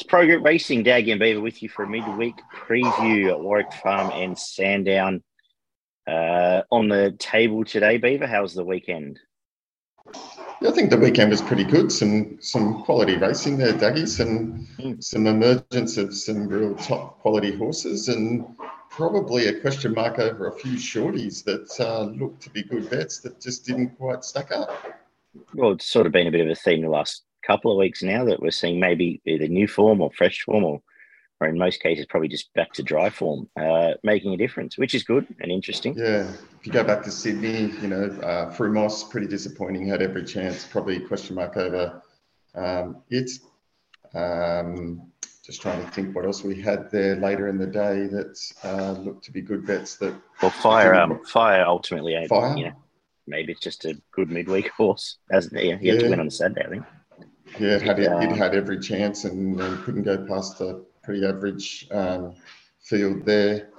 It's Pro Group Racing, Dag and Beaver with you for a midweek preview at Warwick Farm and Sandown. Uh, on the table today, Beaver, how's the weekend? Yeah, I think the weekend was pretty good. Some some quality racing there, Dougie. Some mm. some emergence of some real top quality horses, and probably a question mark over a few shorties that uh, looked to be good bets that just didn't quite stack up. Well, it's sort of been a bit of a theme the last couple of weeks now that we're seeing maybe either new form or fresh form or or in most cases probably just back to dry form, uh, making a difference, which is good and interesting. Yeah, if you go back to Sydney, you know, uh, Frumos pretty disappointing, had every chance, probably question mark over um, it. Um, just trying to think what else we had there later in the day that uh, looked to be good bets. That well, fire, um, fire ultimately, fire. You know, maybe it's just a good midweek horse. As yeah, he had yeah. to win on the Saturday, I think. Yeah, it had it, it had every chance and, and, couldn't go past the pretty average um, field there.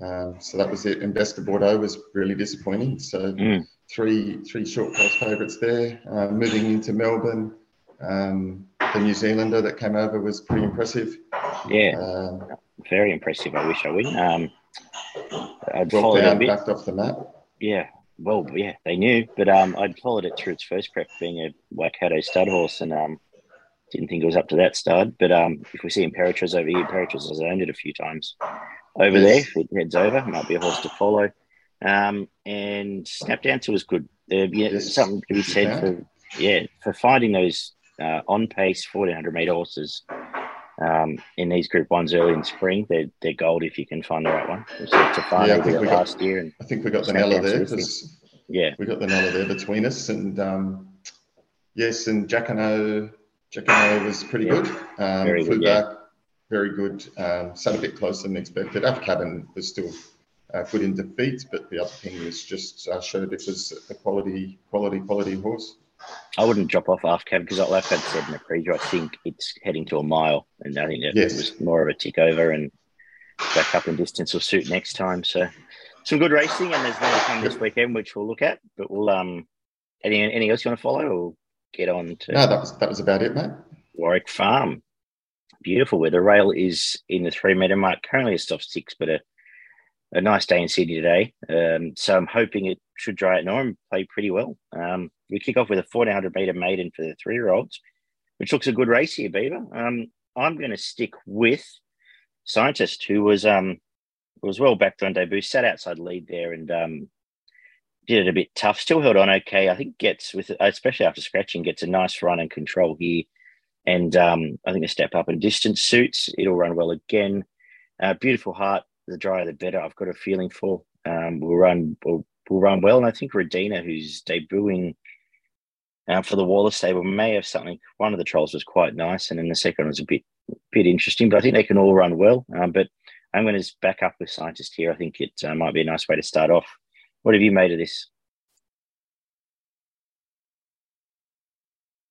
Um, so that was it. And Best of Bordeaux was really disappointing. So mm. three three short price favourites there. Uh, moving into Melbourne, um, the New Zealander that came over was pretty impressive. Yeah, um, very impressive. I wish I win. Um, I'd follow them backed off the map. Yeah, well, yeah, they knew, but um, I'd followed it through its first prep, being a Waikato stud horse, and um, didn't think it was up to that stud. But um, if we see Imperatriz over here, Imperatriz has owned it a few times over there. If it heads over, might be a horse to follow. Um, and Snap Dancer was good. Uh, yeah, something to be said for yeah for finding those uh, on pace fourteen hundred meter horses um, in these group ones early in spring. They're, they're gold if you can find the right one. So yeah, I think we got, last year. And I think we got the Nella there. Yeah. We got the Nella there between us. And um, yes, and Jacquinot, Jacquinot was pretty yeah. good. Um, very flew good, back, yeah. very good. Um, sat a bit closer than expected. Af Cabin was still uh, good in defeat, but the other thing was just uh, showed it was a quality, quality, quality horse. I wouldn't drop off half cab because, like I said in the preview, I think it's heading to a mile, and I think it yes. was more of a tick over and back up in distance will suit next time. So, some good racing, and there's more to come this weekend, which we'll look at. But we'll um, anything, anything else you want to follow, or get on to? No, that was that was about it, mate. Warwick Farm, beautiful. Where the rail is in the three meter mark, currently it's off six, but a a nice day in Sydney today. Um, so I'm hoping it should dry at norm, play pretty well. Um, we kick off with a 1400 meter maiden for the three year olds, which looks a good race here, Beaver. Um, I'm going to stick with Scientist, who was um, was well backed on debut, sat outside lead there and um, did it a bit tough. Still held on okay. I think gets with especially after scratching, gets a nice run and control here. And um, I think a step up in distance suits. It'll run well again. Uh, beautiful heart. The drier the better. I've got a feeling for. Um, will run will, will run well, and I think Redina, who's debuting uh, for the Wallace stable may have something. One of the trolls was quite nice, and then the second was a bit bit interesting. But I think they can all run well. Um, but I'm going to back up with scientist here. I think it uh, might be a nice way to start off. What have you made of this?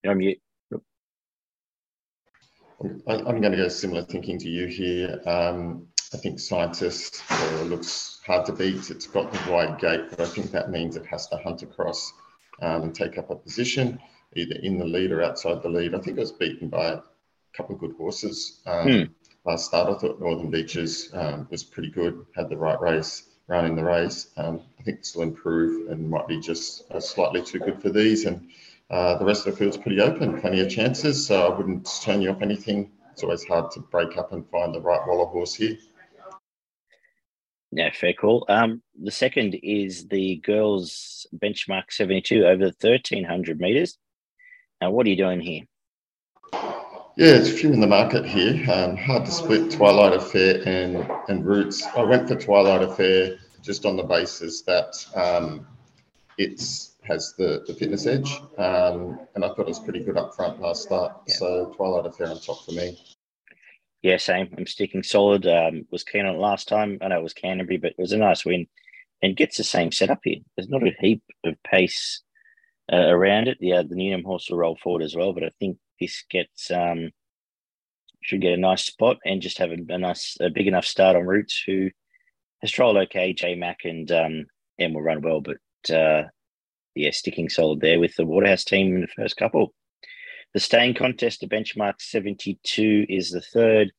You're on mute. I'm going to go similar thinking to you here. Um, I think scientist uh, looks hard to beat. It's got the wide gate, but I think that means it has to hunt across um, and take up a position either in the lead or outside the lead. I think I was beaten by a couple of good horses um, hmm. last start. I thought Northern Beaches um, was pretty good, had the right race, running the race. Um, I think this will improve and might be just uh, slightly too good for these. And uh, the rest of the field's pretty open, plenty of chances. So I wouldn't turn you off anything. It's always hard to break up and find the right Waller horse here. Yeah, fair call. Um, the second is the girls' benchmark 72 over 1300 meters. Now, what are you doing here? Yeah, it's a few in the market here. Um, hard to split Twilight Affair and, and Roots. I went for Twilight Affair just on the basis that um, it has the, the fitness edge. Um, and I thought it was pretty good up front last start. Yeah. So Twilight Affair on top for me yeah, same. I'm sticking solid. Um, was keen on it last time. I know it was Canterbury, but it was a nice win and gets the same setup here. There's not a heap of pace uh, around it. Yeah, the Newnham horse will roll forward as well, but I think this gets um, should get a nice spot and just have a, a nice, a big enough start on Roots, who has trolled okay. J Mac and um, M will run well, but uh, yeah, sticking solid there with the Waterhouse team in the first couple. The staying contest, the benchmark 72 is the third,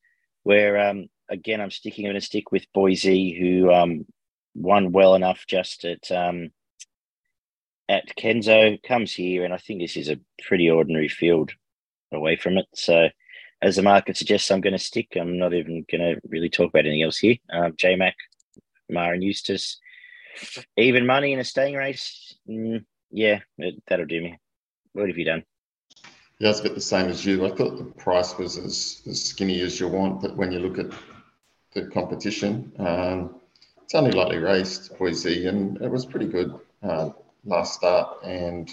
where um, again, I'm sticking, I'm going to stick with Boise, who um, won well enough just at um, at Kenzo, comes here, and I think this is a pretty ordinary field away from it. So, as the market suggests, I'm going to stick. I'm not even going to really talk about anything else here. Um, JMac, Maher and Eustace, even money in a staying race. Mm, yeah, that'll do me. What have you done? A bit the same as you. I thought the price was as, as skinny as you want, but when you look at the competition, um, it's only lightly raced, Boise, and it was pretty good uh, last start. And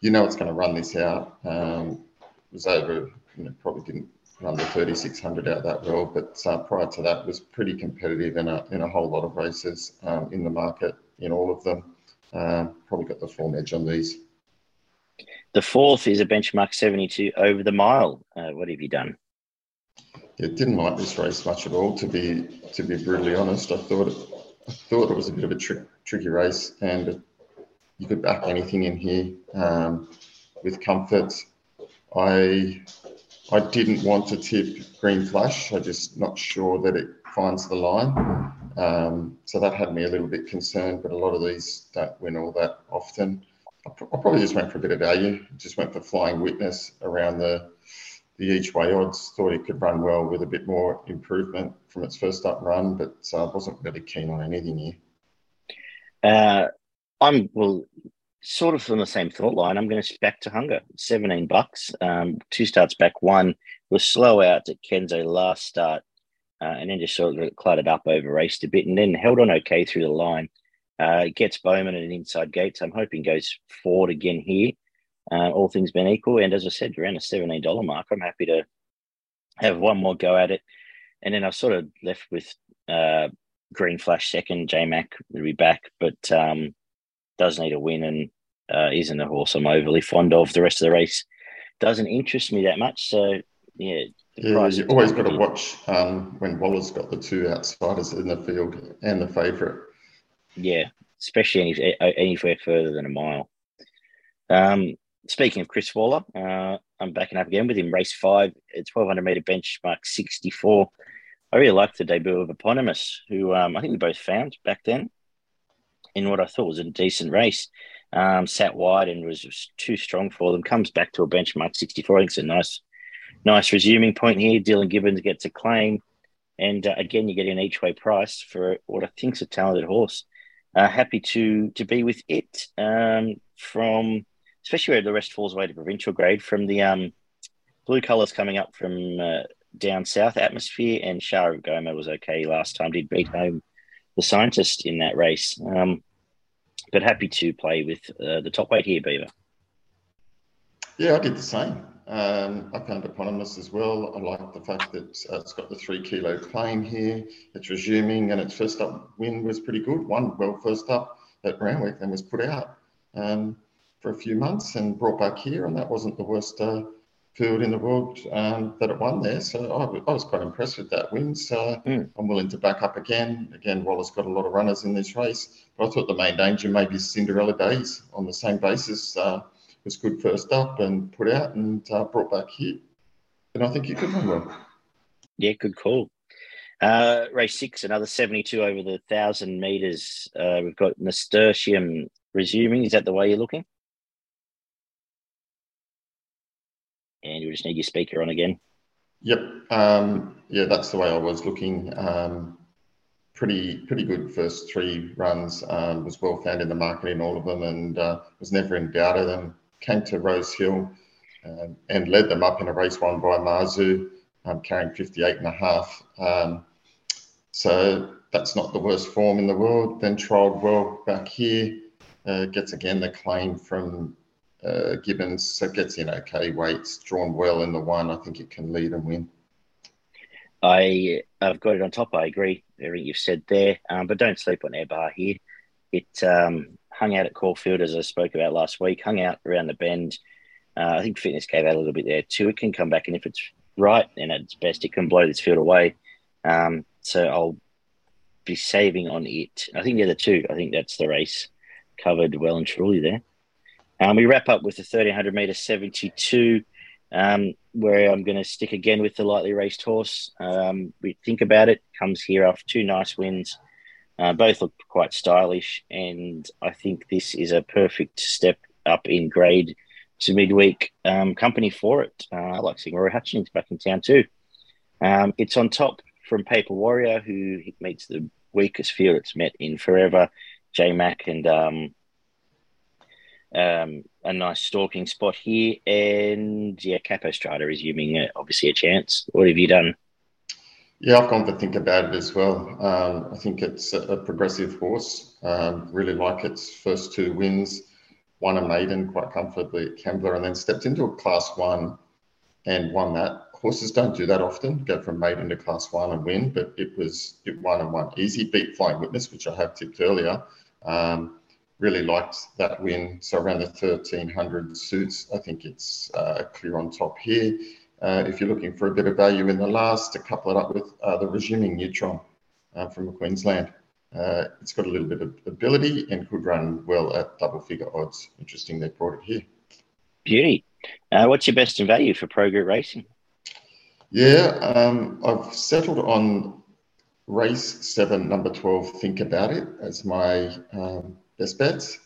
you know it's going to run this out. Um, it was over, you know, probably didn't run the 3600 out that well, but uh, prior to that was pretty competitive in a, in a whole lot of races um, in the market, in all of them. Um, probably got the form edge on these. The fourth is a benchmark 72 over the mile. Uh, what have you done? Yeah, didn't like this race much at all. To be to be brutally honest, I thought it, I thought it was a bit of a tri- tricky race, and you could back anything in here um, with comfort. I I didn't want to tip Green Flash. I'm just not sure that it finds the line. Um, so that had me a little bit concerned, but a lot of these don't win all that often. I, probably just went for a bit of value. Just went for Flying Witness around the the each way odds. Thought it could run well with a bit more improvement from its first up run, but I uh, wasn't really keen on anything here. Uh, I'm well, sort of from the same thought line. I'm going to back Tahunga. Seventeen bucks. Um, two starts back. One was slow out at Kenzo last start, uh, and then just sort of cluttered up over raced a bit, and then held on okay through the line. Uh, gets Bowman at an inside gate. So I'm hoping goes forward again here. Uh, all things being equal, and as I said, around a seventeen dollar mark, I'm happy to have one more go at it. And then I sort of left with uh, Green Flash second. J Mac will be back, but um, does need a win and uh, isn't a horse I'm overly fond of. The rest of the race doesn't interest me that much. So yeah, yeah, you always got to watch um, when Waller's got the two outsiders in the field and the favourite. Yeah, especially any, anywhere further than a mile. Um, speaking of Chris Waller, uh, I'm backing up again with him. Race five, it's 1200 meter benchmark 64. I really liked the debut of Eponymous, who um, I think we both found back then in what I thought was a decent race. Um, sat wide and was, was too strong for them. Comes back to a benchmark 64. I think it's a nice, nice resuming point here. Dylan Gibbons gets a claim. And uh, again, you get an each way price for what I think is a talented horse. Uh, happy to to be with it um, from especially where the rest falls away to provincial grade from the um, blue colours coming up from uh, down south atmosphere. And Shah of Goma was okay last time, did beat home the scientist in that race. Um, but happy to play with uh, the top weight here, Beaver. Yeah, I did the same. Um, I found eponymous as well. I like the fact that uh, it's got the three kilo claim here. It's resuming, and its first up win was pretty good. One well first up at Randwick, and was put out um, for a few months and brought back here, and that wasn't the worst uh, field in the world um, that it won there. So I, I, was quite impressed with that win. So mm. I'm willing to back up again. Again, Waller's got a lot of runners in this race, but I thought the main danger may be Cinderella Days on the same basis uh, was good first up and put out and uh, brought back here. And I think you could run well. Yeah, good call. Uh, race six, another 72 over the thousand meters. Uh, we've got Nasturtium resuming. Is that the way you're looking? and you just need your speaker on again. Yep. Um, yeah, that's the way I was looking. Um, pretty pretty good first three runs. Um, was well found in the market in all of them, and uh, was never in doubt of them. Came to Rose Hill um, and led them up in a race won by Marzu, um, carrying 58 and a half. Um, so that's not the worst form in the world. Then trialled well back here. Uh, gets again the claim from uh, Gibbons so gets in okay weights, drawn well in the one. I think it can lead and win. I I've got it on top. I agree everything you've said there, um, but don't sleep on Airbar here. It um, hung out at Caulfield as I spoke about last week. Hung out around the bend. Uh, I think fitness gave out a little bit there too. It can come back, and if it's right and at its best, it can blow this field away. Um, so I'll be saving on it. I think the other two. I think that's the race covered well and truly there. Um, we wrap up with the 1300 meter 72. um, where I'm going to stick again with the lightly raced horse. Um, we think about it, comes here after two nice wins. Uh, both look quite stylish, and I think this is a perfect step up in grade to midweek um, company for it. Uh, I like seeing Rory Hutchings back in town too. Um, it's on top from Paper Warrior, who meets the weakest field it's met in forever. J Mac and um, um, a nice stalking spot here. And yeah, Capo Strada resuming uh, obviously a chance. What have you done? Yeah, I've gone to think about it as well. Um, I think it's a, a progressive horse. Um, really like its first two wins. Won a maiden quite comfortably at Kembla and then stepped into a class one and won that. Horses don't do that often, go from maiden to class one and win, but it was it won and won easy. Beat Flying Witness, which I have tipped earlier. Um, really liked that win. So around the 1300 suits, I think it's uh, clear on top here. Uh, if you're looking for a bit of value in the last, to couple it up with uh, the resuming Neutron uh, from Queensland. Uh, it's got a little bit of ability and could run well at double figure odds. Interesting they brought it here. Beauty. Uh, what's your best in value for Pro Group Racing? Yeah, um, I've settled on race seven, number 12, Think About It as my um, best bets.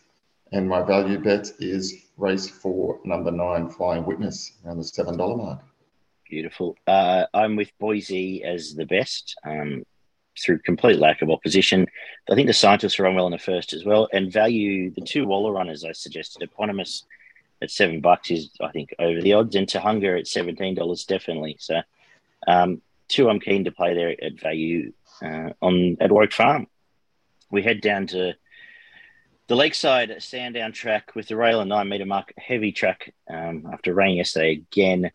And my value bet is race four, number nine, Flying Witness, around the $7 mark. Beautiful. Uh, I'm with Boise as the best um, through complete lack of opposition. I think the scientists run well in the first as well. And value the two Waller runners I suggested, Eponymous at seven bucks is, I think, over the odds, and Tahunga at $17 definitely. So, um, two I'm keen to play there at value uh, on at Warwick Farm. We head down to the Lakeside Sandown track with the rail and nine meter mark, heavy track um, after rain yesterday again.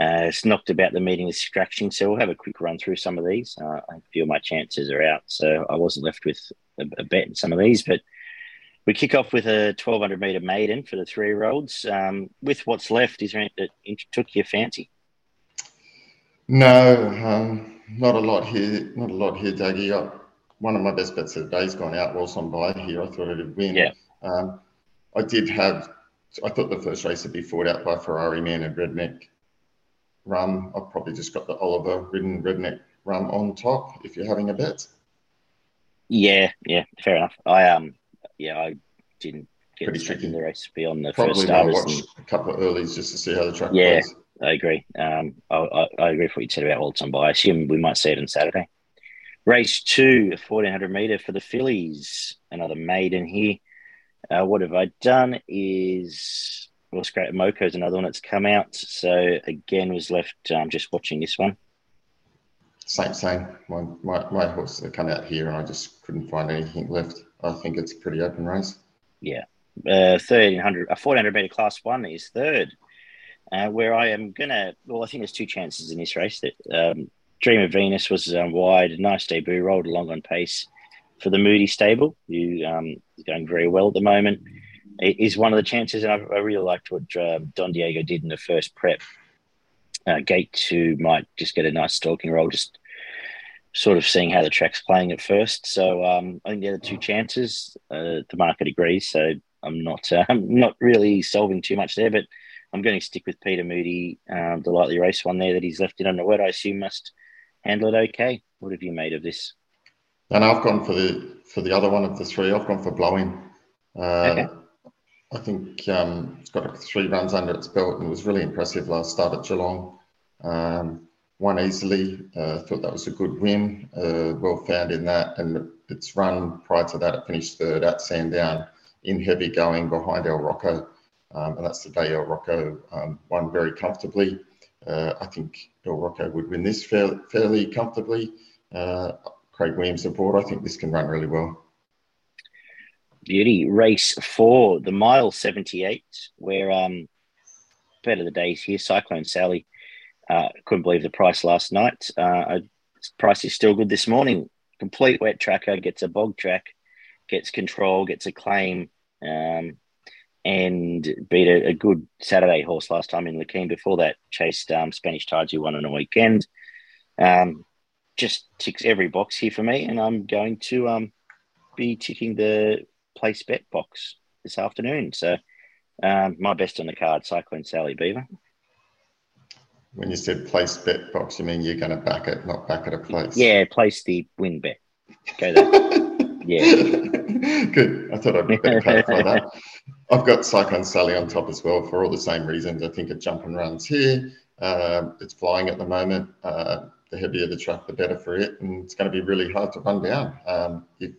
Uh, it's knocked about the meeting scratching, so we'll have a quick run through some of these. Uh, I feel my chances are out, so I wasn't left with a, a, bet in some of these. But we kick off with a 1200 meter maiden for the three year olds. Um, with what's left, is there anything that took your fancy? No, um, not a lot here. Not a lot here, Dougie. I, one of my best bets of the day's gone out. Whilst on by here, I thought it'd win. Yeah. Um, I did have. I thought the first race would be fought out by Ferrari Man and Redneck Rum. I've probably just got the Oliver Ridden Redneck Rum on top. If you're having a bet. Yeah, yeah, fair enough. I um, yeah, I didn't get Pretty tricky. in the race beyond the Probably first starters. watch and- a couple of earlies just to see how the track Yeah. goes. I agree. Um, I, I, I agree with what you said about Walton, but I assume we might see it on Saturday. Race two, 1400 meter for the fillies. Another maiden here. Uh, what have I done is well, Scrap Moco is another one that's come out. So again, was left um, just watching this one. Same, same. My, my, my horse had come out here and I just couldn't find anything left. I think it's a pretty open race. Yeah, uh, 1300, a 1400 meter class one is third. Uh, where I am gonna, well, I think there's two chances in this race. That um, Dream of Venus was um, wide, nice debut, rolled along on pace for the Moody stable, who um, is going very well at the moment. It is one of the chances, and I, I really liked what uh, Don Diego did in the first prep. Uh, Gate two might just get a nice stalking roll, just sort of seeing how the track's playing at first. So um, I think the other two chances, uh, the market agrees. So I'm not, uh, I'm not really solving too much there, but I'm going to stick with Peter Moody, um, the lightly race one there that he's left in under wet. I assume must handle it okay. What have you made of this? And I've gone for the for the other one of the three. I've gone for blowing. Uh, Okay. I think um, it's got three runs under its belt and was really impressive last start at Geelong. Um, won easily. Uh, thought that was a good win. Uh, well found in that, and its run prior to that, it finished third at Sandown in heavy going behind El Rocco, um, and that's the day El Rocco um, won very comfortably. Uh, I think El Rocco would win this fairly, fairly comfortably. Uh, Craig Williams aboard. I think this can run really well. Beauty race four, the mile 78, where um, better the days here. Cyclone Sally. Uh, couldn't believe the price last night. Uh, price is still good this morning. Complete wet tracker gets a bog track, gets control, gets a claim, um, and beat a, a good Saturday horse last time in Lakeem. Before that, chased um, Spanish Tides, who won on a weekend. Um, just ticks every box here for me, and I'm going to um, be ticking the place bet box this afternoon. So um, my best on the card, Cyclone Sally Beaver. When you said place bet box, you mean you're going to back it, not back at a place? Yeah, place the win bet. Go there. yeah. Good. I thought I'd better clarify that. I've got Cyclone Sally on top as well for all the same reasons. I think it jump and runs here. Uh, it's flying at the moment. Uh, the heavier the truck, the better for it, and it's going to be really hard to run down. Um, if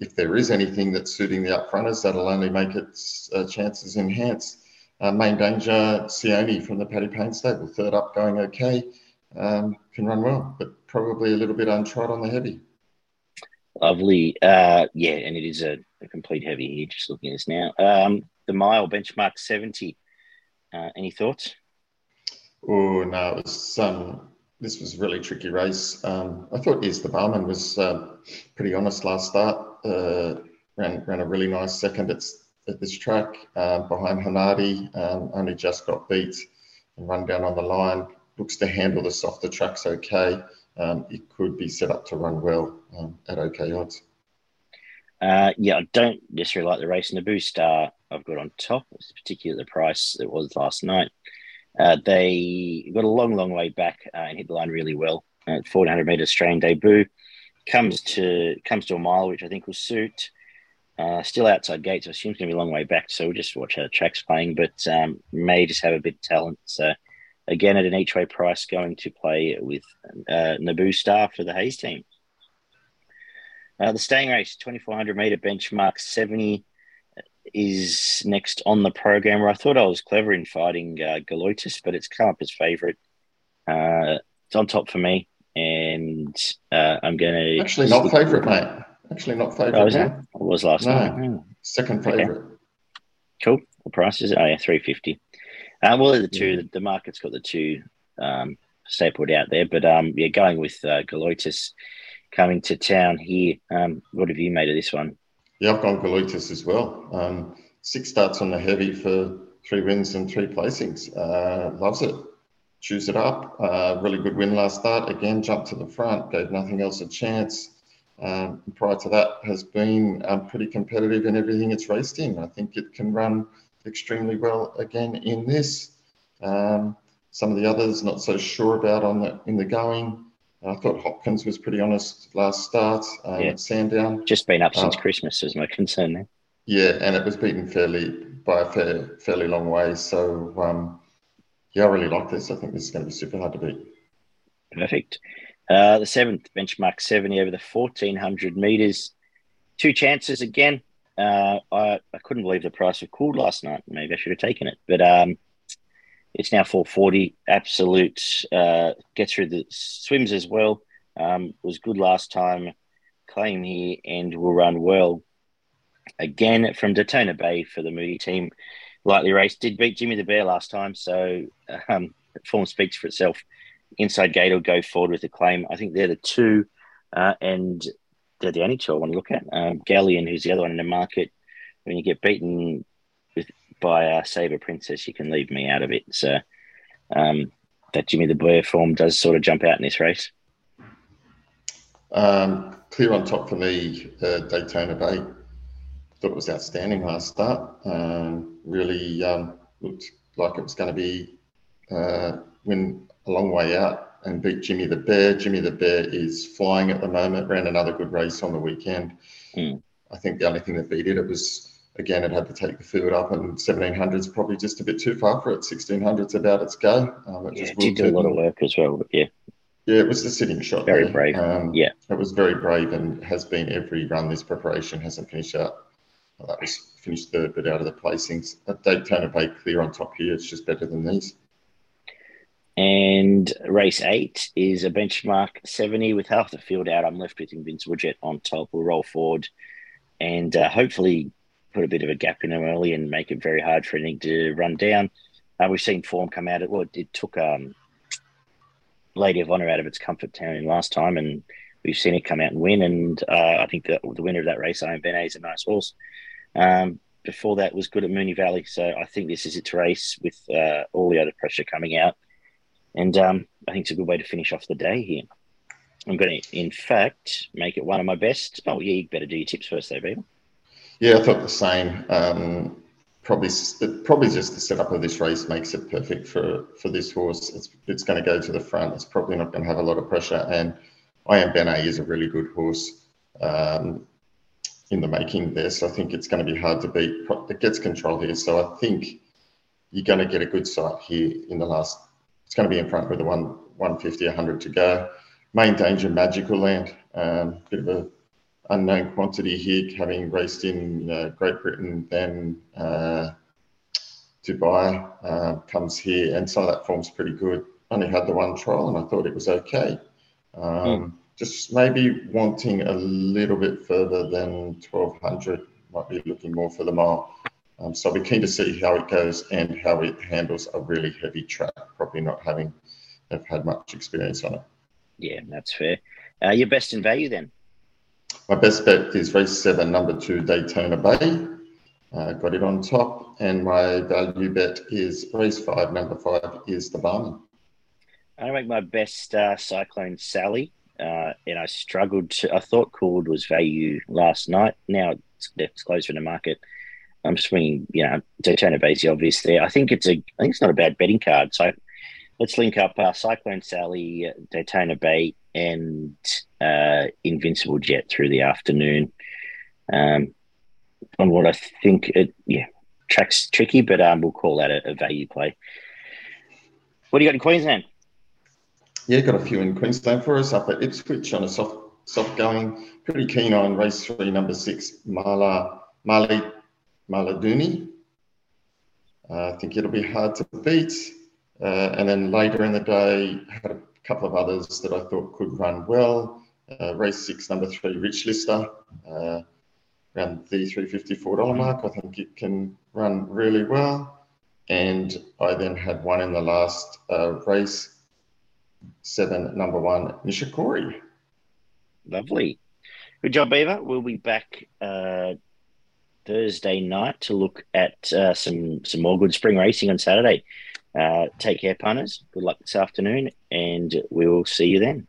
if there is anything that's suiting the upfronters, that'll only make its uh, chances enhance. Uh, main danger, Sione from the Paddy Payne stable, third up, going okay, um, can run well, but probably a little bit untried on the heavy. Lovely. Uh, yeah, and it is a, a, complete heavy here, just looking at this now. Um, the mile benchmark 70. Uh, any thoughts? Oh, no, it was, um, this was a really tricky race. Um, I thought Is the Barman was uh, pretty honest last start. Uh, ran, ran a really nice second at, at this track uh, behind Hanadi. Um, only just got beat and run down on the line. Looks to handle the softer tracks okay um, it could be set up to run well um, at okay odds. Uh, yeah, I don't necessarily like the race. Naboo Star, I've got on top, particularly the price it was last night. Uh, they got a long, long way back uh, and hit the line really well. Uh, 1400 meter Australian debut comes to comes to a mile, which I think will suit. Uh, still outside gates, so I assume it's going to be a long way back. So we'll just watch how the track's playing, but um, may just have a bit of talent. So again at an each way price going to play with uh, Naboo Star for the Hayes team. Uh, the staying race, 2400 meter benchmark 70 is next on the program where I thought I was clever in fighting uh, but it's come up as favourite. Uh, it's on top for me, and uh, I'm going to actually not favourite, mate. Actually, not favourite. Oh, was it? it was last no. night. Oh. Second favourite. Okay. Cool. The price is oh yeah, three fifty. Uh, well, the two, yeah. the market's got the two um, stapled out there, but um, yeah, going with uh, Galoitis coming to town here. Um, what have you made of this one? Yeah, I've gone Galoitis as well. Um, six starts on the heavy for three wins and three placings. Uh, loves it. Chews it up. Uh, really good win last start. Again, jumped to the front, gave nothing else a chance. Um, prior to that, has been um, pretty competitive in everything it's raced in. I think it can run extremely well again in this. Um, some of the others not so sure about on the in the going. I thought Hopkins was pretty honest last start um, yeah. at Sandown. Just been up since uh, Christmas is my concern there. Yeah, and it was beaten fairly by a fair, fairly long way. So um, yeah, I really like this. I think this is going to be super hard to beat. Perfect. Uh, the seventh benchmark 70 over the 1400 meters. Two chances again. Uh, I, I couldn't believe the price of cooled last night. Maybe I should have taken it, but um, it's now 440. Absolute uh, gets through the swims as well. Um, was good last time. Claim here and will run well. Again from Daytona Bay for the Moody team. Lightly raced. Did beat Jimmy the Bear last time, so um, form speaks for itself. Inside gate will go forward with the claim. I think they're the two. Uh, and they're the only two I want to look at. Um, Galleon, who's the other one in the market, when you get beaten with by uh, Saber Princess, you can leave me out of it. So um, that Jimmy the Bear form does sort of jump out in this race. Um, clear on top for me, uh, Daytona Bay. Thought it was outstanding last start. Um, really um, looked like it was going to be uh, win a long way out and beat Jimmy the Bear. Jimmy the Bear is flying at the moment, ran another good race on the weekend. Mm. I think the only thing that beat it, it was, again, it had to take the field up, and 1700 is probably just a bit too far for it. 1600's about its go. Um, it yeah, did do a lot of work as well, yeah. Yeah, it was the sitting shot. Very there. brave. Um, yeah. It was very brave and has been every run this preparation, hasn't finished out. Well, that was finished third, but out of the placings. Daytona Bay clear on top here. It's just better than these. And race eight is a benchmark 70 with half the field out. I'm left with Invincible Jet on top. We'll roll forward and uh, hopefully put a bit of a gap in them early and make it very hard for anything to run down. Uh, we've seen form come out. It, well, it took um, Lady of Honor out of its comfort town in last time, and we've seen it come out and win. And uh, I think that the winner of that race, Iron Benet, is a nice horse. Um, before that was good at Moonee Valley. So I think this is its race with uh, all the other pressure coming out. And um, I think it's a good way to finish off the day here. I'm going to, in fact, make it one of my best. Oh, yeah, you better do your tips first, though, Beetle. Yeah, I thought the same. Um, probably probably just the setup of this race makes it perfect for for this horse. It's it's going to go to the front. It's probably not going to have a lot of pressure. And I am Ben A is a really good horse um, in the making there. So I think it's going to be hard to beat. It gets control here. So I think you're going to get a good sight here in the last. It's going to be in front with the one 150, 100 to go. Main danger, Magical Land. Um, bit of a unknown quantity here, having raced in uh, Great Britain, then uh, Dubai, uh, comes here, and some of that form's pretty good. Only had the one trial, and I thought it was okay. Um, mm. Just maybe wanting a little bit further than 1200, might be looking more for the mile. Um, so I'll be keen to see how it goes and how it handles a really heavy track, probably not having have had much experience on it. Yeah, that's fair. Uh, your best in value then? My best bet is race seven, number two, Daytona Bay. Uh, got it on top. And my value bet is race five, number five, is the Barman. I make my best uh, Cyclone Sally. Uh, and I struggled to, I thought called was value last night. Now it's, closed for the market. I'm swinging, you know, Daytona Bay's the obvious there. I think it's a, I think it's not a bad betting card. So let's link up uh, Cyclone Sally, Daytona Bay, and uh, Invincible Jet through the afternoon. Um, on what I think it, yeah, track's tricky, but um, we'll call that a, a value play. What do you got in Queensland? Yeah, got a few in Queensland for us up at Ipswich on a soft soft going. Pretty keen on race three, number six, Mala Mali Maladuni. Uh, I think it'll be hard to beat. Uh, and then later in the day, had a couple of others that I thought could run well. Uh, race six, number three, Rich Lister, uh, around the $354 mark. I think it can run really well. And I then had one in the last uh, race, seven, number one, Nishikori. Lovely. Good job, Beaver. We'll be back uh, Thursday night to look at uh, some some more good spring racing on Saturday. Uh, take care, punters. Good luck this afternoon, and we will see you then.